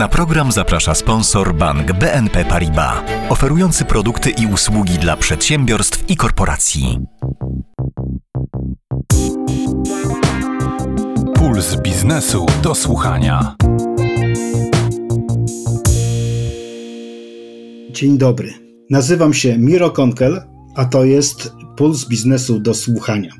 Na program zaprasza sponsor bank BNP Paribas, oferujący produkty i usługi dla przedsiębiorstw i korporacji. Puls biznesu do słuchania. Dzień dobry. Nazywam się Miro Konkel, a to jest Puls biznesu do słuchania.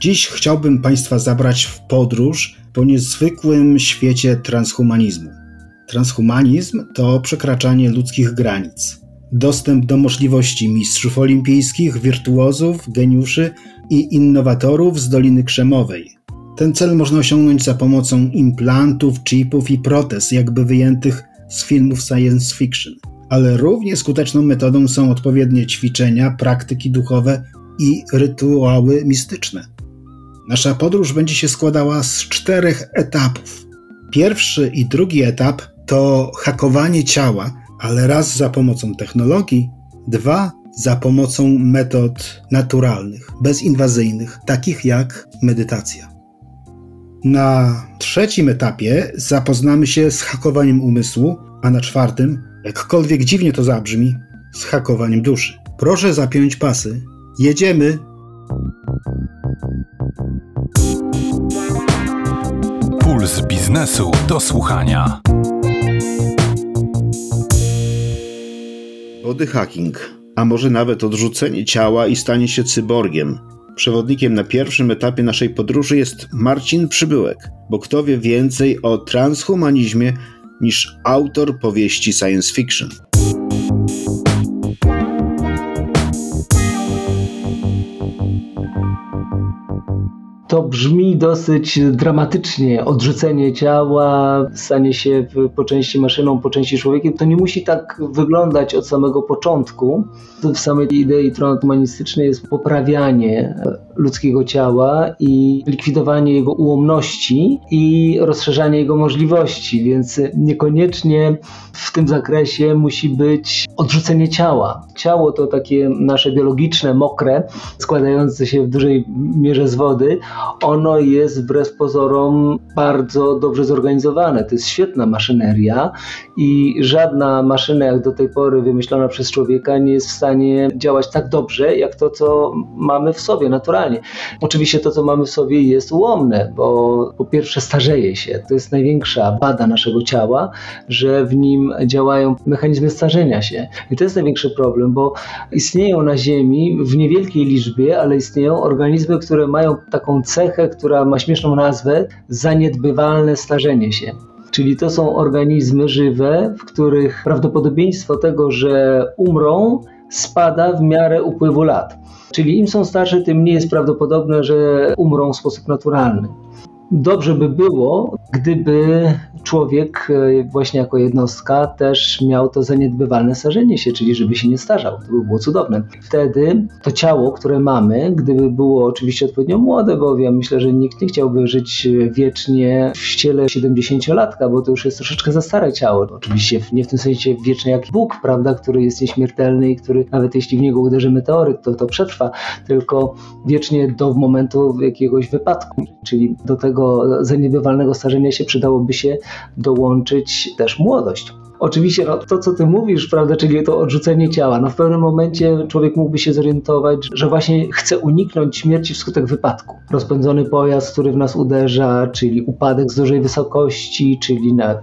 Dziś chciałbym Państwa zabrać w podróż po niezwykłym świecie transhumanizmu. Transhumanizm to przekraczanie ludzkich granic, dostęp do możliwości mistrzów olimpijskich, wirtuozów, geniuszy i innowatorów z Doliny Krzemowej. Ten cel można osiągnąć za pomocą implantów, chipów i protez, jakby wyjętych z filmów science fiction. Ale równie skuteczną metodą są odpowiednie ćwiczenia, praktyki duchowe i rytuały mistyczne. Nasza podróż będzie się składała z czterech etapów. Pierwszy i drugi etap to hakowanie ciała, ale raz za pomocą technologii, dwa za pomocą metod naturalnych, bezinwazyjnych, takich jak medytacja. Na trzecim etapie zapoznamy się z hakowaniem umysłu, a na czwartym, jakkolwiek dziwnie to zabrzmi, z hakowaniem duszy. Proszę zapiąć pasy. Jedziemy! Puls biznesu do słuchania. Body hacking, a może nawet odrzucenie ciała i stanie się cyborgiem. Przewodnikiem na pierwszym etapie naszej podróży jest Marcin Przybyłek, bo kto wie więcej o transhumanizmie niż autor powieści science fiction. To brzmi dosyć dramatycznie. Odrzucenie ciała, stanie się po części maszyną, po części człowiekiem. To nie musi tak wyglądać od samego początku. W samej idei transhumanistycznej jest poprawianie ludzkiego ciała i likwidowanie jego ułomności i rozszerzanie jego możliwości, więc niekoniecznie w tym zakresie musi być odrzucenie ciała. Ciało to takie nasze biologiczne, mokre, składające się w dużej mierze z wody. Ono jest wbrew pozorom bardzo dobrze zorganizowane. To jest świetna maszyneria i żadna maszyna, jak do tej pory wymyślona przez człowieka, nie jest w stanie działać tak dobrze, jak to, co mamy w sobie naturalnie. Oczywiście to, co mamy w sobie, jest ułomne, bo po pierwsze starzeje się. To jest największa bada naszego ciała, że w nim działają mechanizmy starzenia się. I to jest największy problem, bo istnieją na Ziemi w niewielkiej liczbie, ale istnieją organizmy, które mają taką cechę, która ma śmieszną nazwę zaniedbywalne starzenie się. Czyli to są organizmy żywe, w których prawdopodobieństwo tego, że umrą, spada w miarę upływu lat. Czyli im są starsze, tym mniej jest prawdopodobne, że umrą w sposób naturalny. Dobrze by było, gdyby człowiek e, właśnie jako jednostka też miał to zaniedbywalne starzenie się, czyli żeby się nie starzał. To by było cudowne. Wtedy to ciało, które mamy, gdyby było oczywiście odpowiednio młode, bo ja myślę, że nikt nie chciałby żyć wiecznie w ciele 70-latka, bo to już jest troszeczkę za stare ciało. Oczywiście nie w tym sensie wiecznie jak Bóg, prawda, który jest nieśmiertelny i który nawet jeśli w niego uderzy meteoryt, to to przetrwa, tylko wiecznie do momentu jakiegoś wypadku, czyli do tego zaniedbywalnego starzenia się przydałoby się dołączyć też młodość. Oczywiście no, to, co ty mówisz, prawda, czyli to odrzucenie ciała, no w pewnym momencie człowiek mógłby się zorientować, że właśnie chce uniknąć śmierci wskutek wypadku. Rozpędzony pojazd, który w nas uderza, czyli upadek z dużej wysokości, czyli na,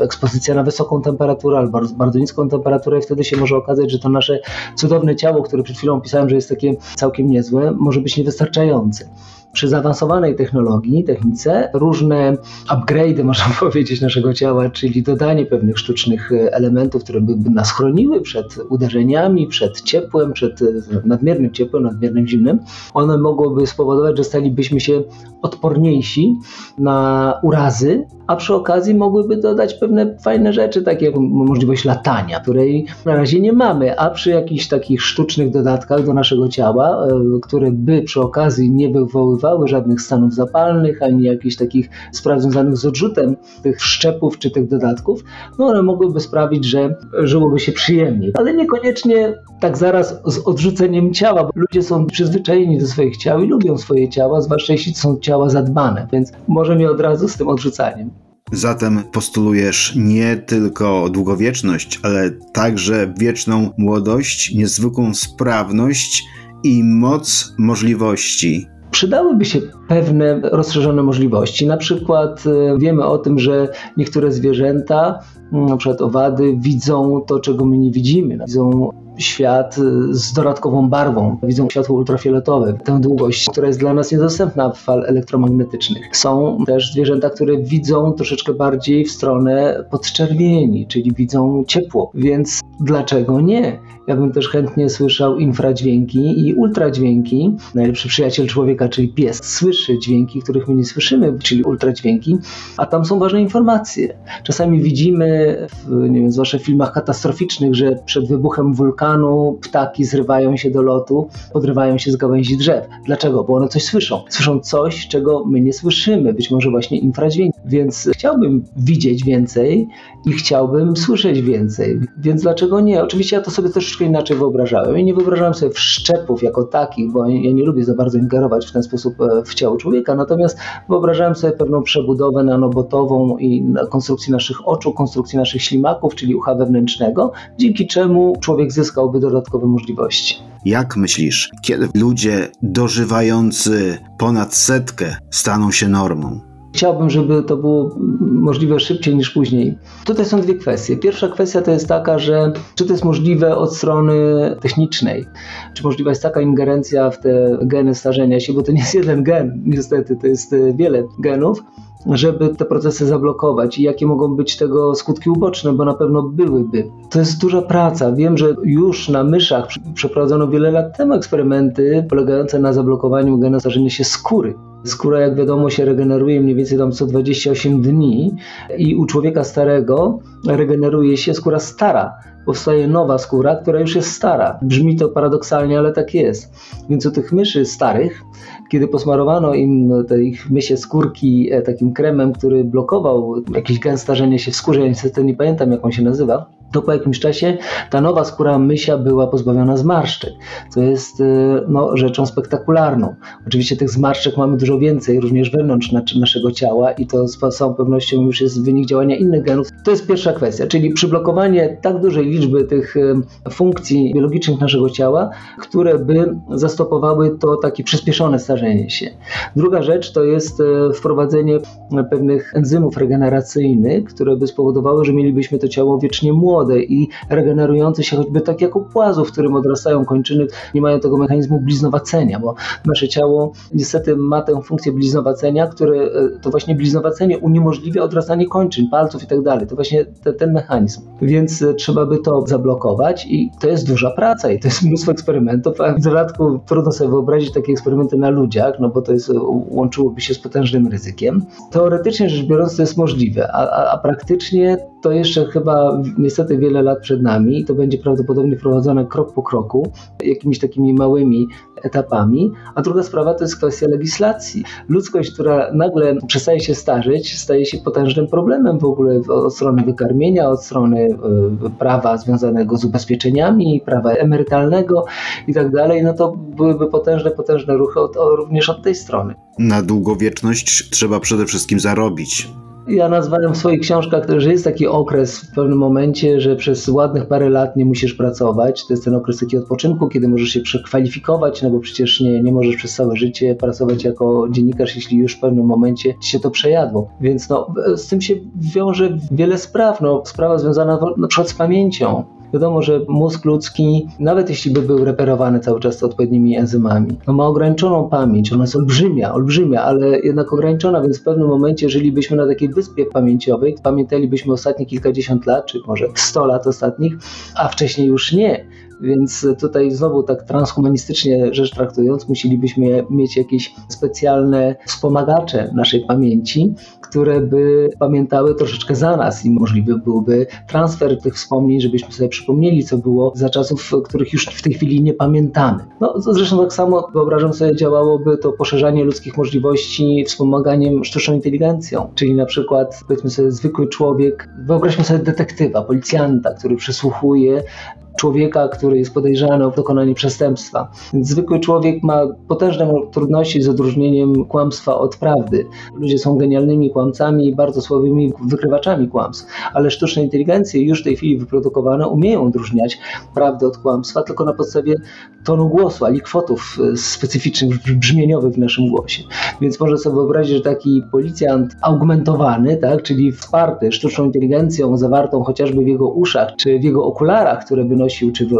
ekspozycja na wysoką temperaturę albo bardzo, niską temperaturę i wtedy się może okazać, że to nasze cudowne ciało, które przed chwilą pisałem, że jest takie całkiem niezłe, może być niewystarczające przy zaawansowanej technologii, technice, różne upgrade'y, można powiedzieć, naszego ciała, czyli dodanie pewnych sztucznych elementów, które by nas chroniły przed uderzeniami, przed ciepłem, przed nadmiernym ciepłem, nadmiernym zimnem, one mogłyby spowodować, że stalibyśmy się odporniejsi na urazy, a przy okazji mogłyby dodać pewne fajne rzeczy, takie jak możliwość latania, której na razie nie mamy, a przy jakichś takich sztucznych dodatkach do naszego ciała, e, które by przy okazji nie wywoływały żadnych stanów zapalnych, ani jakichś takich spraw związanych z odrzutem tych szczepów czy tych dodatków, no one mogłyby sprawić, że żyłoby się przyjemniej. Ale niekoniecznie tak zaraz z odrzuceniem ciała, bo ludzie są przyzwyczajeni do swoich ciał i lubią swoje ciała, zwłaszcza jeśli są ciała zadbane, więc może mi od razu z tym odrzucaniem. Zatem postulujesz nie tylko długowieczność, ale także wieczną młodość, niezwykłą sprawność i moc możliwości. Przydałyby się pewne rozszerzone możliwości. Na przykład e, wiemy o tym, że niektóre zwierzęta, na przykład owady, widzą to, czego my nie widzimy. Widzą świat y, z dodatkową barwą. Widzą światło ultrafioletowe, tę długość, która jest dla nas niedostępna w fal elektromagnetycznych. Są też zwierzęta, które widzą troszeczkę bardziej w stronę podczerwieni, czyli widzą ciepło. Więc dlaczego nie? Ja bym też chętnie słyszał infradźwięki i ultradźwięki. Najlepszy przyjaciel człowieka, czyli pies, słyszy dźwięki, których my nie słyszymy, czyli ultradźwięki, a tam są ważne informacje. Czasami widzimy, w, nie wiem, zwłaszcza w filmach katastroficznych, że przed wybuchem wulkanu ptaki zrywają się do lotu, podrywają się z gałęzi drzew. Dlaczego? Bo one coś słyszą. Słyszą coś, czego my nie słyszymy, być może właśnie infradźwięki. Więc chciałbym widzieć więcej i chciałbym słyszeć więcej. Więc dlaczego nie? Oczywiście ja to sobie też troszeczkę inaczej wyobrażałem. I nie wyobrażałem sobie wszczepów jako takich, bo ja nie lubię za bardzo ingerować w ten sposób e, w ciało człowieka, natomiast wyobrażałem sobie pewną przebudowę nanobotową i konstrukcji naszych oczu, konstrukcji naszych ślimaków, czyli ucha wewnętrznego, dzięki czemu człowiek zyskałby dodatkowe możliwości. Jak myślisz, kiedy ludzie dożywający ponad setkę staną się normą? Chciałbym, żeby to było możliwe szybciej niż później. Tutaj są dwie kwestie. Pierwsza kwestia to jest taka, że czy to jest możliwe od strony technicznej, czy możliwa jest taka ingerencja w te geny starzenia się, bo to nie jest jeden gen, niestety, to jest wiele genów żeby te procesy zablokować i jakie mogą być tego skutki uboczne, bo na pewno byłyby. To jest duża praca. Wiem, że już na myszach przeprowadzono wiele lat temu eksperymenty polegające na zablokowaniu genu starzenia się skóry. Skóra, jak wiadomo, się regeneruje mniej więcej tam co 28 dni i u człowieka starego regeneruje się skóra stara. Powstaje nowa skóra, która już jest stara. Brzmi to paradoksalnie, ale tak jest. Więc u tych myszy starych, kiedy posmarowano im te ich mysie skórki e, takim kremem, który blokował jakieś gen starzenia się w skórze, ja niestety nie pamiętam jak on się nazywa, to po jakimś czasie ta nowa skóra mysia była pozbawiona zmarszczek, co jest e, no, rzeczą spektakularną. Oczywiście tych zmarszczek mamy dużo więcej, również wewnątrz naszego ciała i to z całą pewnością już jest wynik działania innych genów. To jest pierwsza kwestia, czyli przyblokowanie tak dużej liczby tych e, funkcji biologicznych naszego ciała, które by zastopowały to takie przyspieszone starzenie się. Druga rzecz to jest e, wprowadzenie pewnych enzymów regeneracyjnych, które by spowodowały, że mielibyśmy to ciało wiecznie młode, młode i regenerujące się choćby tak jak u płazu, w którym odrastają kończyny, nie mają tego mechanizmu bliznowacenia, bo nasze ciało niestety ma tę funkcję bliznowacenia, które e, to właśnie bliznowacenie uniemożliwia odrastanie kończyn, palców i tak dalej. To właśnie te, ten mechanizm. Więc e, trzeba by to zablokować i to jest duża praca i to jest mnóstwo eksperymentów, a w dodatku trudno sobie wyobrazić takie eksperymenty na ludziach, no bo to jest, łączyłoby się z potężnym ryzykiem. Teoretycznie rzecz biorąc to jest możliwe, a, a, a praktycznie to jeszcze chyba niestety wiele lat przed nami i to będzie prawdopodobnie prowadzone krok po kroku, jakimiś takimi małymi etapami. A druga sprawa to jest kwestia legislacji. Ludzkość, która nagle przestaje się starzeć, staje się potężnym problemem w ogóle od strony wykarmienia, od strony e, prawa związanego z ubezpieczeniami, prawa emerytalnego i tak dalej, no to byłyby potężne, potężne ruchy od, również od tej strony. Na długowieczność trzeba przede wszystkim zarobić. Ja nazwałem w swoich książkach, że jest taki okres w pewnym momencie, że przez ładnych parę lat nie musisz pracować. To jest ten okres taki odpoczynku, kiedy możesz się przekwalifikować, no bo przecież nie, nie możesz przez całe życie pracować jako dziennikarz, jeśli już w pewnym momencie ci się to przejadło. Więc no, z tym się wiąże wiele spraw. No, sprawa związana na przykład z pamięcią. Wiadomo, że mózg ludzki, nawet jeśli by był reperowany cały czas odpowiednimi enzymami, no ma ograniczoną pamięć, ona jest olbrzymia, olbrzymia, ale jednak ograniczona, więc w pewnym momencie żylibyśmy na takiej wyspie pamięciowej, pamiętalibyśmy ostatnie kilkadziesiąt lat, czy może 100 lat ostatnich, a wcześniej już nie. Więc tutaj znowu tak transhumanistycznie rzecz traktując, musielibyśmy mieć jakieś specjalne wspomagacze naszej pamięci, które by pamiętały troszeczkę za nas i możliwy byłby transfer tych wspomnień, żebyśmy sobie przypomnieli, co było za czasów, których już w tej chwili nie pamiętamy. No zresztą tak samo wyobrażam sobie działałoby to poszerzanie ludzkich możliwości wspomaganiem sztuczną inteligencją, czyli na przykład powiedzmy sobie zwykły człowiek, wyobraźmy sobie detektywa, policjanta, który przysłuchuje człowieka, który jest podejrzany o dokonanie przestępstwa. Więc zwykły człowiek ma potężne trudności z odróżnieniem kłamstwa od prawdy. Ludzie są genialnymi kłamcami i bardzo słabymi wykrywaczami kłamstw, ale sztuczne inteligencje już w tej chwili wyprodukowane umieją odróżniać prawdę od kłamstwa, tylko na podstawie tonu głosu, alikwotów e, specyficznych, brzmieniowych w naszym głosie. Więc można sobie wyobrazić, że taki policjant augmentowany, tak, czyli wsparty sztuczną inteligencją zawartą chociażby w jego uszach, czy w jego okularach, które by nosił, czy w,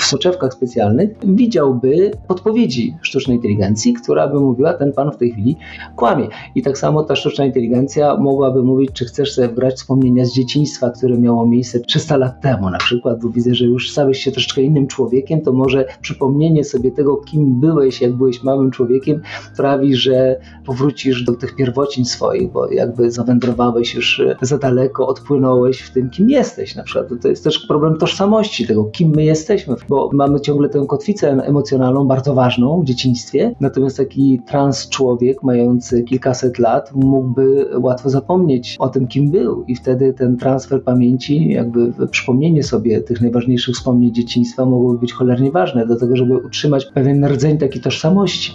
w soczewkach specjalnych, widziałby podpowiedzi sztucznej inteligencji, która by mówiła, ten pan w tej chwili kłamie. I tak samo ta sztuczna inteligencja mogłaby mówić, czy chcesz sobie wgrać wspomnienia z dzieciństwa, które miało miejsce 300 lat temu na przykład, bo widzę, że już stałeś się troszeczkę innym człowiekiem, to może przypomnienie sobie tego, kim byłeś, jak byłeś małym człowiekiem, sprawi, że powrócisz do tych pierwocin swoich, bo jakby zawędrowałeś już za daleko, odpłynąłeś w tym, kim jesteś na przykład. To jest też problem tożsamości tego, kim my jesteśmy, bo mamy ciągle tę kotwicę emocjonalną, bardzo ważną w dzieciństwie, natomiast taki trans człowiek mający kilkaset lat mógłby łatwo zapomnieć o tym, kim był i wtedy ten transfer pamięci, jakby przypomnienie sobie tych najważniejszych wspomnień dzieciństwa mogłoby być cholernie ważne do tego, żeby utrzymać pewien rdzeń takiej tożsamości.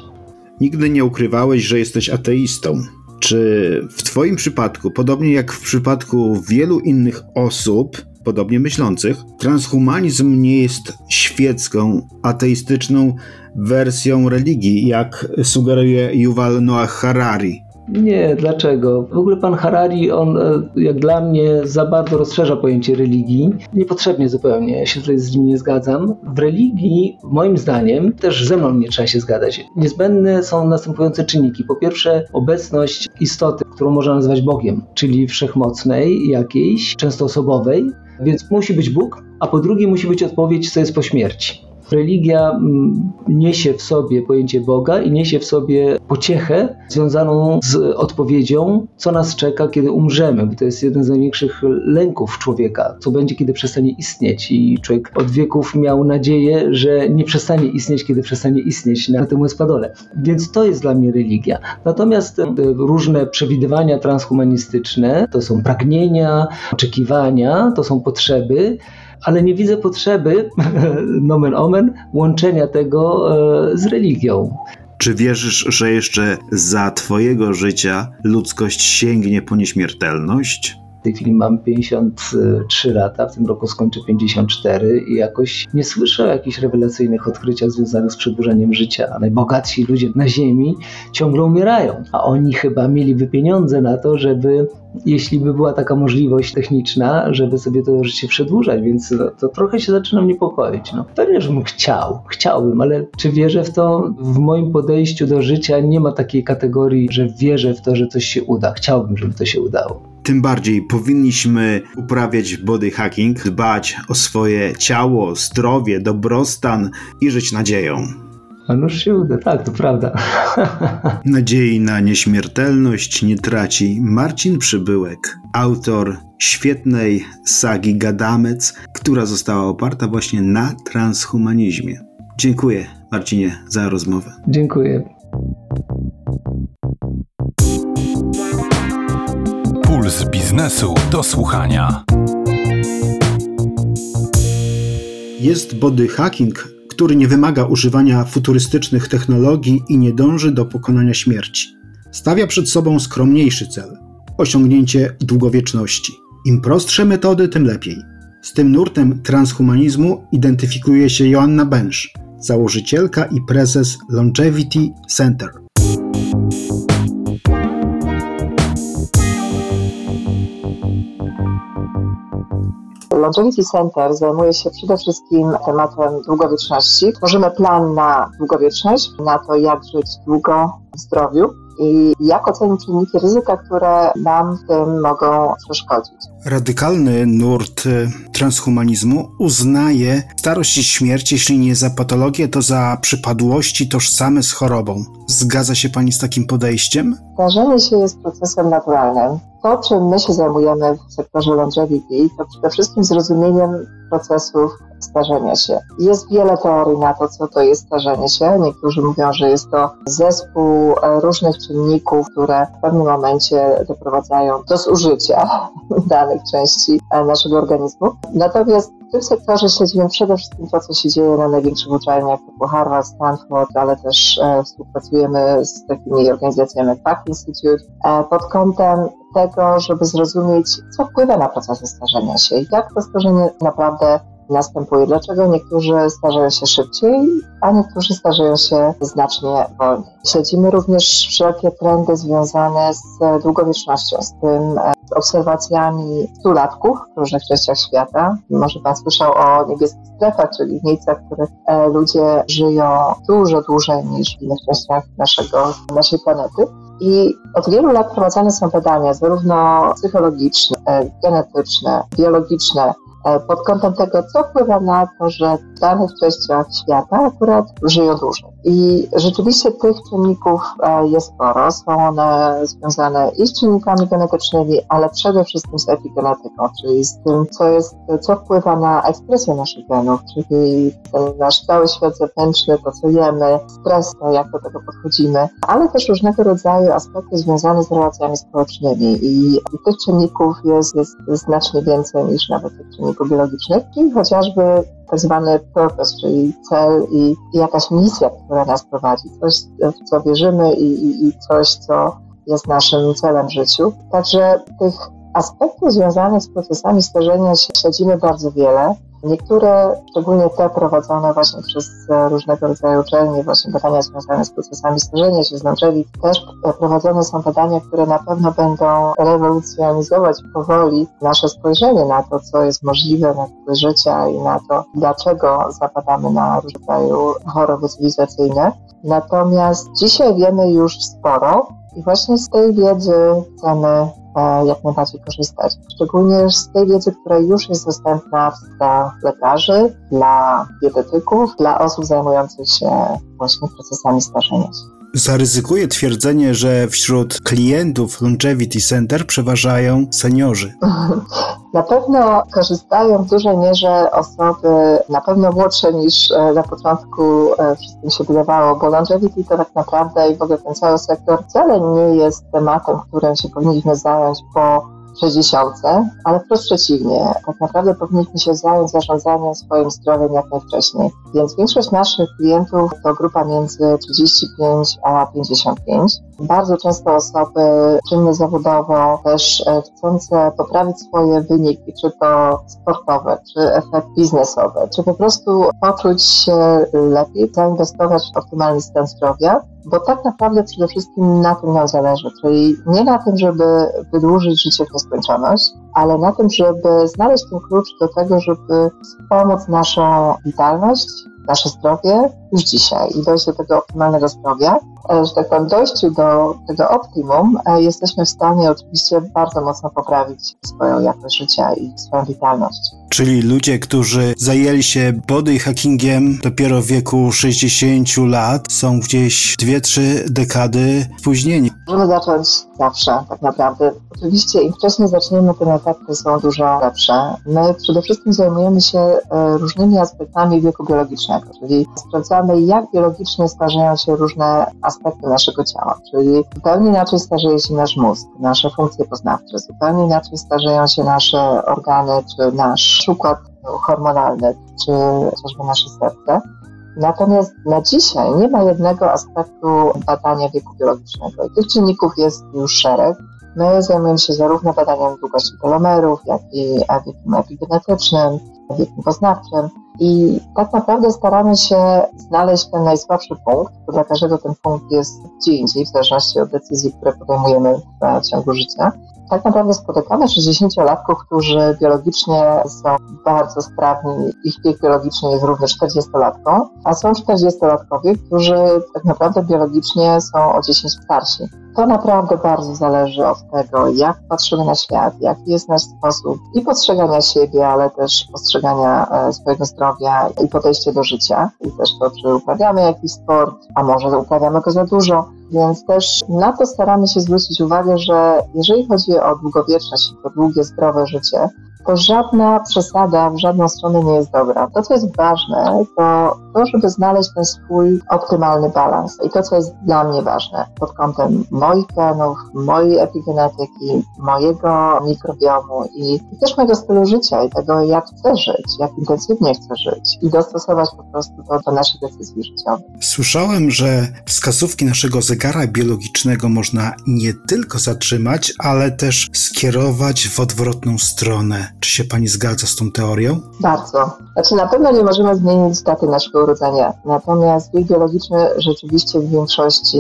Nigdy nie ukrywałeś, że jesteś ateistą. Czy w Twoim przypadku, podobnie jak w przypadku wielu innych osób, podobnie myślących, transhumanizm nie jest świecką, ateistyczną wersją religii, jak sugeruje Yuval Noah Harari? Nie, dlaczego? W ogóle pan Harari, on e, jak dla mnie za bardzo rozszerza pojęcie religii. Niepotrzebnie zupełnie, ja się tutaj z nim nie zgadzam. W religii, moim zdaniem, też ze mną nie trzeba się zgadzać. Niezbędne są następujące czynniki. Po pierwsze, obecność istoty, którą można nazwać Bogiem, czyli wszechmocnej, jakiejś, często osobowej, więc musi być Bóg, a po drugie musi być odpowiedź, co jest po śmierci. Religia mm, niesie w sobie pojęcie Boga i niesie w sobie pociechę związaną z odpowiedzią, co nas czeka, kiedy umrzemy, bo to jest jeden z największych lęków człowieka, co będzie, kiedy przestanie istnieć. I człowiek od wieków miał nadzieję, że nie przestanie istnieć, kiedy przestanie istnieć na tym spadole. Więc to jest dla mnie religia. Natomiast różne przewidywania transhumanistyczne to są pragnienia, oczekiwania, to są potrzeby ale nie widzę potrzeby, nomen omen, łączenia tego e, z religią. Czy wierzysz, że jeszcze za Twojego życia ludzkość sięgnie po nieśmiertelność? W tej chwili mam 53 lata, w tym roku skończę 54 i jakoś nie słyszę o jakichś rewelacyjnych odkryciach związanych z przedłużeniem życia. Najbogatsi ludzie na Ziemi ciągle umierają, a oni chyba mieliby pieniądze na to, żeby jeśli by była taka możliwość techniczna, żeby sobie to życie przedłużać, więc to, to trochę się zaczynam niepokoić. No, pewnie, żebym chciał, chciałbym, ale czy wierzę w to? W moim podejściu do życia nie ma takiej kategorii, że wierzę w to, że coś się uda. Chciałbym, żeby to się udało. Tym bardziej powinniśmy uprawiać body hacking, dbać o swoje ciało, zdrowie, dobrostan i żyć nadzieją. A nuż się uda, tak, to prawda. Nadziei na nieśmiertelność nie traci Marcin Przybyłek, autor świetnej sagi Gadamec, która została oparta właśnie na transhumanizmie. Dziękuję Marcinie za rozmowę. Dziękuję. Puls biznesu do słuchania. Jest body hacking, który nie wymaga używania futurystycznych technologii i nie dąży do pokonania śmierci. Stawia przed sobą skromniejszy cel osiągnięcie długowieczności. Im prostsze metody, tym lepiej. Z tym nurtem transhumanizmu identyfikuje się Joanna Bench, założycielka i prezes Longevity Center. Longevity Center zajmuje się przede wszystkim tematem długowieczności. Tworzymy plan na długowieczność, na to, jak żyć długo w zdrowiu i jak ocenić czynniki ryzyka, które nam w tym mogą przeszkodzić. Radykalny nurt y, transhumanizmu uznaje starość i śmierć, jeśli nie za patologię, to za przypadłości tożsame z chorobą. Zgadza się Pani z takim podejściem? Starzenie się jest procesem naturalnym. To, czym my się zajmujemy w sektorze longevity, to przede wszystkim zrozumieniem procesów starzenia się. Jest wiele teorii na to, co to jest starzenie się. Niektórzy mówią, że jest to zespół e, różnych czynników, które w pewnym momencie doprowadzają do zużycia danych części e, naszego organizmu. Natomiast tym sektorze śledzimy przede wszystkim to, co się dzieje na największych uczelniach typu Harvard, Stanford, ale też e, współpracujemy z takimi organizacjami jak Pack Institute pod kątem tego, żeby zrozumieć, co wpływa na procesy starzenia się i jak to starzenie naprawdę następuje. Dlaczego niektórzy starzeją się szybciej, a niektórzy starzeją się znacznie wolniej. Śledzimy również wszelkie trendy związane z długowiecznością, z tym e, z obserwacjami stulatków w różnych częściach świata. Może Pan słyszał o niebieskich strefach, czyli miejscach, w których e, ludzie żyją dużo dłużej niż w innych częściach naszego, naszej planety. I od wielu lat prowadzone są badania, zarówno psychologiczne, e, genetyczne, biologiczne, E, pod kątem tego, co wpływa na to, że danych częściach świata akurat żyją dłużej. I rzeczywiście tych czynników e, jest sporo. Są one związane i z czynnikami genetycznymi, ale przede wszystkim z epigenetyką, czyli z tym, co jest, co wpływa na ekspresję naszych genów, czyli ten nasz cały świat zewnętrzny, to co jemy, stres, to jak do tego podchodzimy, ale też różnego rodzaju aspekty związane z relacjami społecznymi. I, i tych czynników jest, jest znacznie więcej niż nawet tych czynników biologicznych, czyli chociażby tak zwany purpose, czyli cel i, i jakaś misja, która nas prowadzi, coś, w co wierzymy i, i, i coś, co jest naszym celem w życiu. Także tych aspektów związanych z procesami starzenia się śledzimy bardzo wiele. Niektóre, szczególnie te prowadzone właśnie przez e, różnego rodzaju uczelnie, właśnie badania związane z procesami starzenia się, z też prowadzone są badania, które na pewno będą rewolucjonizować powoli nasze spojrzenie na to, co jest możliwe na tle życia i na to, dlaczego zapadamy na różnego rodzaju choroby cywilizacyjne. Natomiast dzisiaj wiemy już sporo i właśnie z tej wiedzy chcemy jak najbardziej korzystać. Szczególnie z tej wiedzy, która już jest dostępna dla lekarzy, dla dietetyków, dla osób zajmujących się właśnie procesami starzenia się. Zaryzykuję twierdzenie, że wśród klientów Longevity Center przeważają seniorzy. Na pewno korzystają w dużej mierze osoby na pewno młodsze niż e, na początku e, wszystkim się wydawało, bo longevity to tak naprawdę i w ogóle ten cały sektor wcale nie jest tematem, którym się powinniśmy zająć po 60, ale wprost przeciwnie. Tak naprawdę powinniśmy się zająć zarządzaniem swoim zdrowiem jak najwcześniej. Więc większość naszych klientów to grupa między 35 a 55. Bardzo często osoby czynne zawodowo, też e, chcące poprawić swoje wyniki, czy to sportowe, czy efekt biznesowy, czy po prostu poczuć się lepiej, zainwestować w optymalny stan zdrowia, bo tak naprawdę przede wszystkim na tym nam zależy, czyli nie na tym, żeby wydłużyć życie w nieskończoność, ale na tym, żeby znaleźć ten klucz do tego, żeby wspomóc naszą witalność, nasze zdrowie już dzisiaj i dojść do tego optymalnego zdrowia. E, że tak powiem, dojściu do tego optimum e, jesteśmy w stanie oczywiście bardzo mocno poprawić swoją jakość życia i swoją witalność. Czyli ludzie, którzy zajęli się body hackingiem dopiero w wieku 60 lat, są gdzieś 2-3 dekady spóźnieni. Możemy zacząć zawsze, tak naprawdę. Oczywiście im wcześniej zaczniemy, tym efekty są dużo lepsze. My przede wszystkim zajmujemy się e, różnymi aspektami wieku biologicznego, czyli sprawdzamy, jak biologicznie starzeją się różne aspekty naszego ciała, czyli zupełnie inaczej starzeje się nasz mózg, nasze funkcje poznawcze, zupełnie inaczej starzeją się nasze organy, czy nasz układ hormonalny, czy chociażby nasze serce. Natomiast na dzisiaj nie ma jednego aspektu badania wieku biologicznego. I tych czynników jest już szereg. My zajmujemy się zarówno badaniem długości telomerów, jak i wiekiem epigenetycznym, wiekiem poznawczym. I tak naprawdę staramy się znaleźć ten najsłabszy punkt, bo dla każdego ten punkt jest gdzie indziej, w zależności od decyzji, które podejmujemy w ciągu życia tak naprawdę spotykamy 60-latków, którzy biologicznie są bardzo sprawni, ich wiek biologiczny jest równy 40-latkom, a są 40-latkowie, którzy tak naprawdę biologicznie są o 10 starsi. To naprawdę bardzo zależy od tego, jak patrzymy na świat, jaki jest nasz sposób i postrzegania siebie, ale też postrzegania e, swojego zdrowia i podejście do życia. I też to, czy uprawiamy jakiś sport, a może uprawiamy go za dużo. Więc też na to staramy się zwrócić uwagę, że jeżeli chodzi o długowieczność i to długie, zdrowe życie, to żadna przesada w żadną stronę nie jest dobra. To, co jest ważne, to to, żeby znaleźć ten swój optymalny balans. I to, co jest dla mnie ważne pod kątem moich genów, mojej epigenetyki, mojego mikrobiomu i, też mojego stylu życia i tego, jak chcę żyć, jak intensywnie chcę żyć i dostosować po prostu to do naszych decyzji życiowych. Słyszałem, że wskazówki naszego zegara biologicznego można nie tylko zatrzymać, ale też skierować w odwrotną stronę. Czy się pani zgadza z tą teorią? Bardzo. Znaczy na pewno nie możemy zmienić daty naszego urodzenia, natomiast wiek biologiczny rzeczywiście w większości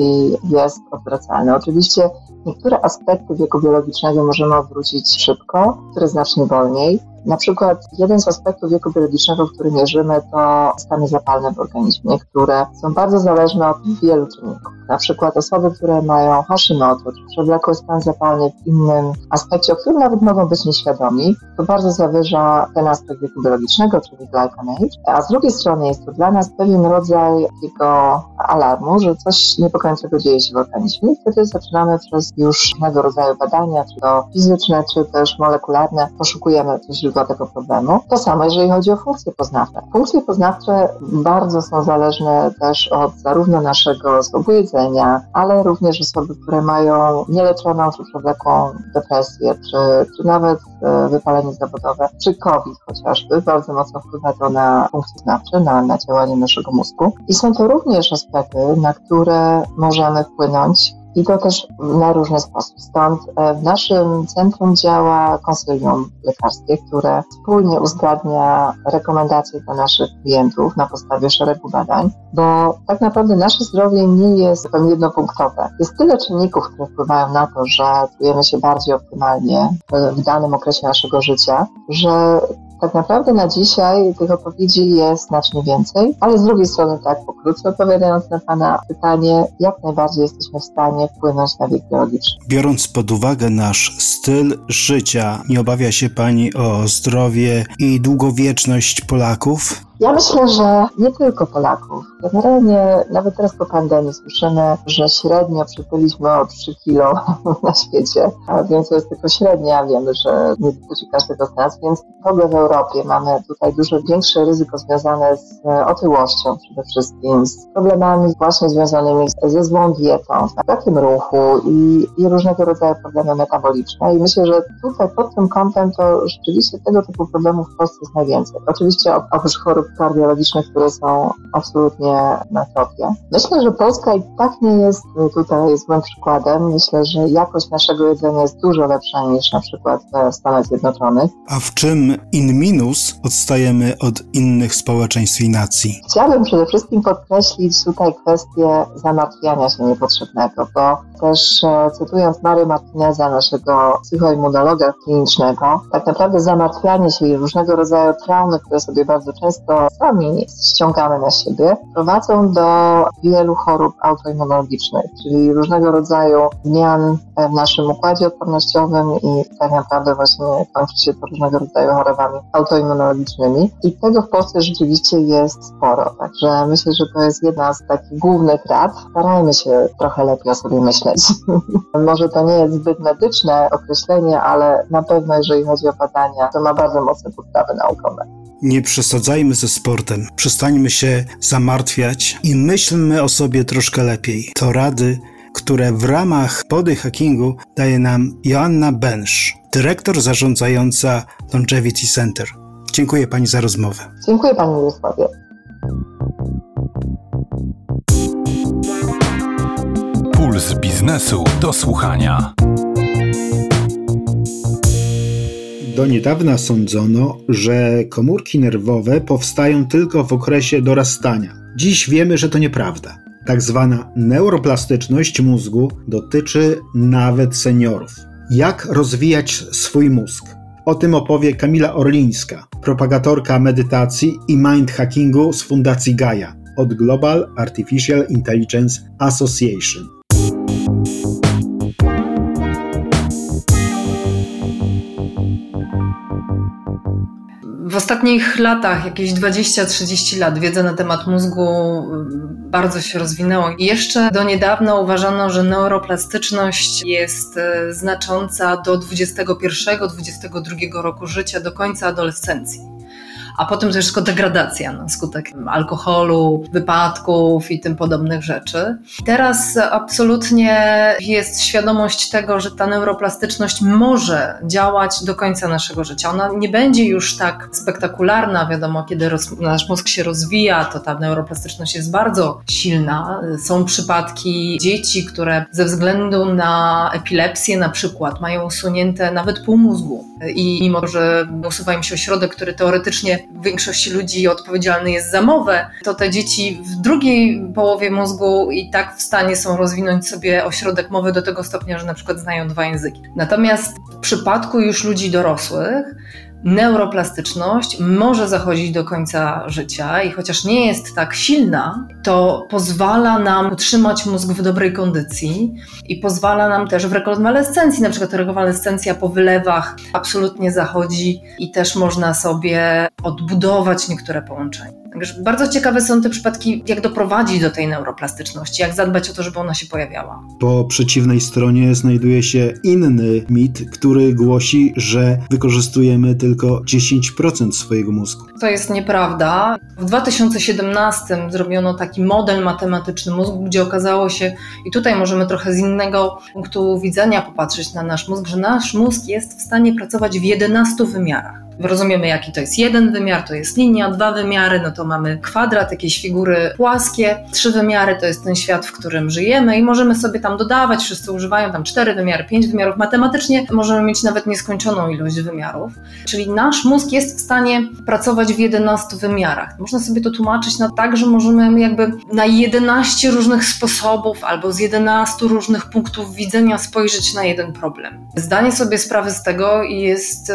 jest odwracalny. Oczywiście niektóre aspekty wieku biologicznego możemy odwrócić szybko, które znacznie wolniej. Na przykład jeden z aspektów wieku biologicznego, który mierzymy, to stany zapalne w organizmie, które są bardzo zależne od wielu czynników. Na przykład osoby, które mają Hashimoto, czy przewlekły stan zapalny w innym aspekcie, o którym nawet mogą być nieświadomi, to bardzo zawyża ten aspekt wieku biologicznego, czyli glycanage. A z drugiej strony jest to dla nas pewien rodzaj takiego alarmu, że coś niepokojącego dzieje się w organizmie. Wtedy zaczynamy przez już różnego rodzaju badania, czy to fizyczne, czy też molekularne, poszukujemy coś źródła tego problemu. To samo, jeżeli chodzi o funkcje poznawcze. Funkcje poznawcze bardzo są zależne też od zarówno naszego sposobu jedzenia, ale również osoby, które mają nieleczoną czy przewlekłą depresję, czy, czy nawet e, wypalenie zawodowe, czy COVID chociażby, bardzo mocno wpływa to na funkcje poznawcze, na, na działanie naszego mózgu. I są to również aspekty, na które możemy wpłynąć i to też na różny sposób. Stąd e, w naszym centrum działa konsylium lekarskie, które wspólnie uzgadnia rekomendacje dla naszych klientów na podstawie szeregu badań, bo tak naprawdę nasze zdrowie nie jest tylko jednopunktowe. Jest tyle czynników, które wpływają na to, że czujemy się bardziej optymalnie w danym okresie naszego życia, że tak naprawdę na dzisiaj tych odpowiedzi jest znacznie więcej, ale z drugiej strony tak pokrótce odpowiadając na Pana pytanie, jak najbardziej jesteśmy w stanie wpłynąć na wiek biologiczny. Biorąc pod uwagę nasz styl życia, nie obawia się Pani o zdrowie i długowieczność Polaków? Ja myślę, że nie tylko Polaków. Generalnie nawet teraz po pandemii słyszymy, że średnio przybyliśmy o 3 kilo na świecie, a więc to jest tylko średnia. Wiemy, że nie dotyczy każdego z nas, więc w ogóle w Europie mamy tutaj dużo większe ryzyko związane z otyłością przede wszystkim, z problemami właśnie związanymi ze złą dietą, z brakiem ruchu i, i różnego rodzaju problemy metaboliczne. I myślę, że tutaj pod tym kątem to rzeczywiście tego typu problemów w Polsce jest najwięcej. Oczywiście oprócz chorób kardiologicznych, które są absolutnie na topie. Myślę, że Polska i tak nie jest tutaj złym przykładem. Myślę, że jakość naszego jedzenia jest dużo lepsza niż na przykład w Stanach Zjednoczonych. A w czym in minus odstajemy od innych społeczeństw i nacji? Chciałabym przede wszystkim podkreślić tutaj kwestię zamartwiania się niepotrzebnego, bo też e, cytując Mary Martineza, naszego psychoimmunologa klinicznego, tak naprawdę zamartwianie się i różnego rodzaju traumy, które sobie bardzo często sami ściągamy na siebie, prowadzą do wielu chorób autoimmunologicznych, czyli różnego rodzaju zmian w naszym układzie odpornościowym i tak naprawdę właśnie kończy się to różnego rodzaju chorobami autoimmunologicznymi. I tego w Polsce rzeczywiście jest sporo. Także myślę, że to jest jedna z takich głównych rad. Starajmy się trochę lepiej o sobie myśleć. Może to nie jest zbyt medyczne określenie, ale na pewno jeżeli chodzi o badania, to ma bardzo mocne podstawy naukowe. Nie przesadzajmy ze sportem, przestańmy się zamartwiać i myślmy o sobie troszkę lepiej. To rady, które w ramach Body Hackingu daje nam Joanna Bensz, dyrektor zarządzająca Longevity Center. Dziękuję Pani za rozmowę. Dziękuję Pani Mirosławie. Puls biznesu do słuchania. Do niedawna sądzono, że komórki nerwowe powstają tylko w okresie dorastania. Dziś wiemy, że to nieprawda. Tak zwana neuroplastyczność mózgu dotyczy nawet seniorów. Jak rozwijać swój mózg? O tym opowie Kamila Orlińska, propagatorka medytacji i mind hackingu z Fundacji Gaia od Global Artificial Intelligence Association. W ostatnich latach, jakieś 20-30 lat, wiedza na temat mózgu bardzo się rozwinęła. Jeszcze do niedawna uważano, że neuroplastyczność jest e, znacząca do 21-22 roku życia, do końca adolescencji a potem też tylko degradacja na skutek alkoholu, wypadków i tym podobnych rzeczy. Teraz absolutnie jest świadomość tego, że ta neuroplastyczność może działać do końca naszego życia. Ona nie będzie już tak spektakularna, wiadomo, kiedy nasz mózg się rozwija, to ta neuroplastyczność jest bardzo silna. Są przypadki dzieci, które ze względu na epilepsję na przykład mają usunięte nawet pół mózgu i mimo, że usuwa im się ośrodek, który teoretycznie większości ludzi odpowiedzialny jest za mowę, to te dzieci w drugiej połowie mózgu i tak w stanie są rozwinąć sobie ośrodek mowy do tego stopnia, że na przykład znają dwa języki. Natomiast w przypadku już ludzi dorosłych, neuroplastyczność może zachodzić do końca życia i chociaż nie jest tak silna, to pozwala nam utrzymać mózg w dobrej kondycji i pozwala nam też w rekonwalescencji, na przykład rekonwalescencja po wylewach absolutnie zachodzi i też można sobie odbudować niektóre połączenia. Także bardzo ciekawe są te przypadki, jak doprowadzić do tej neuroplastyczności, jak zadbać o to, żeby ona się pojawiała. Po przeciwnej stronie znajduje się inny mit, który głosi, że wykorzystujemy tylko 10% swojego mózgu. To jest nieprawda. W 2017 zrobiono taki model matematyczny mózgu, gdzie okazało się, i tutaj możemy trochę z innego punktu widzenia popatrzeć na nasz mózg, że nasz mózg jest w stanie pracować w 11 wymiarach. Rozumiemy, jaki to jest jeden wymiar, to jest linia, dwa wymiary, no to mamy kwadrat, jakieś figury płaskie, trzy wymiary to jest ten świat, w którym żyjemy i możemy sobie tam dodawać, wszyscy używają tam cztery wymiary, pięć wymiarów. Matematycznie możemy mieć nawet nieskończoną ilość wymiarów, czyli nasz mózg jest w stanie pracować w 11 wymiarach. Można sobie to tłumaczyć na tak, że możemy jakby na 11 różnych sposobów albo z 11 różnych punktów widzenia spojrzeć na jeden problem. Zdanie sobie sprawy z tego jest y,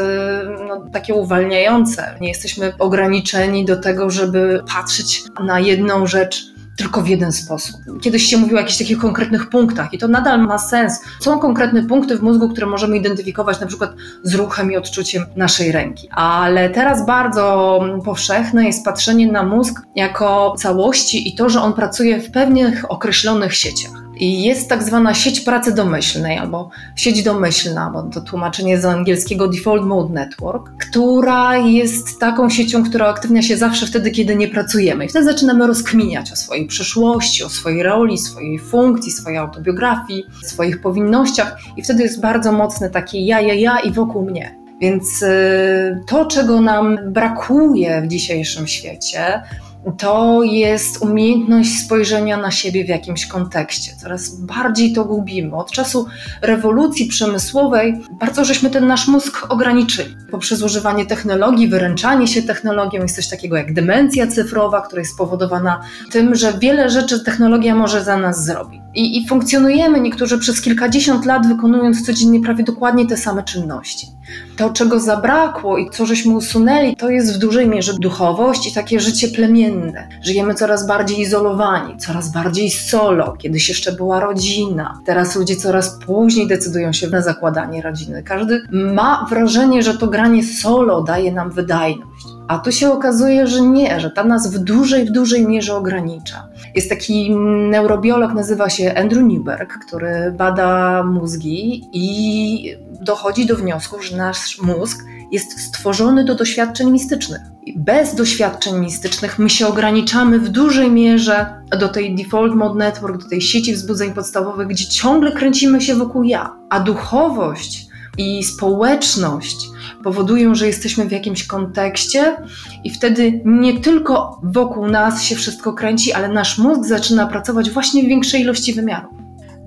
no, takie takie uwalniające. Nie jesteśmy ograniczeni do tego, żeby patrzeć na jedną rzecz tylko w jeden sposób. Kiedyś się mówiło o jakichś takich konkretnych punktach i to nadal ma sens. Są konkretne punkty w mózgu, które możemy identyfikować na przykład z ruchem i odczuciem naszej ręki. Ale teraz bardzo powszechne jest patrzenie na mózg jako całości i to, że on pracuje w pewnych określonych sieciach. I jest tak zwana sieć pracy domyślnej albo sieć domyślna, bo to tłumaczenie z angielskiego Default Mode Network, która jest taką siecią, która aktywnia się zawsze wtedy, kiedy nie pracujemy. I wtedy zaczynamy rozkminiać o swojej przeszłości, o swojej roli, swojej funkcji, swojej autobiografii, swoich powinnościach i wtedy jest bardzo mocne takie ja, ja, ja i wokół mnie. Więc y, to, czego nam brakuje w dzisiejszym świecie, to jest umiejętność spojrzenia na siebie w jakimś kontekście. Coraz bardziej to gubimy. Od czasu rewolucji przemysłowej bardzo żeśmy ten nasz mózg ograniczyli. Poprzez używanie technologii, wyręczanie się technologią jest coś takiego jak demencja cyfrowa, która jest spowodowana tym, że wiele rzeczy technologia może za nas zrobić. I, I funkcjonujemy niektórzy przez kilkadziesiąt lat wykonując codziennie prawie dokładnie te same czynności. To, czego zabrakło i co żeśmy usunęli, to jest w dużej mierze duchowość i takie życie plemienne. Żyjemy coraz bardziej izolowani, coraz bardziej solo. Kiedyś jeszcze była rodzina. Teraz ludzie coraz później decydują się na zakładanie rodziny. Każdy ma wrażenie, że to granie solo daje nam wydajność. A tu się okazuje, że nie, że ta nas w dużej, w dużej mierze ogranicza. Jest taki neurobiolog, nazywa się Andrew Newberg, który bada mózgi i dochodzi do wniosku, że nasz mózg jest stworzony do doświadczeń mistycznych. Bez doświadczeń mistycznych my się ograniczamy w dużej mierze do tej default mode network, do tej sieci wzbudzeń podstawowych, gdzie ciągle kręcimy się wokół ja. A duchowość i społeczność powodują, że jesteśmy w jakimś kontekście i wtedy nie tylko wokół nas się wszystko kręci, ale nasz mózg zaczyna pracować właśnie w większej ilości wymiarów.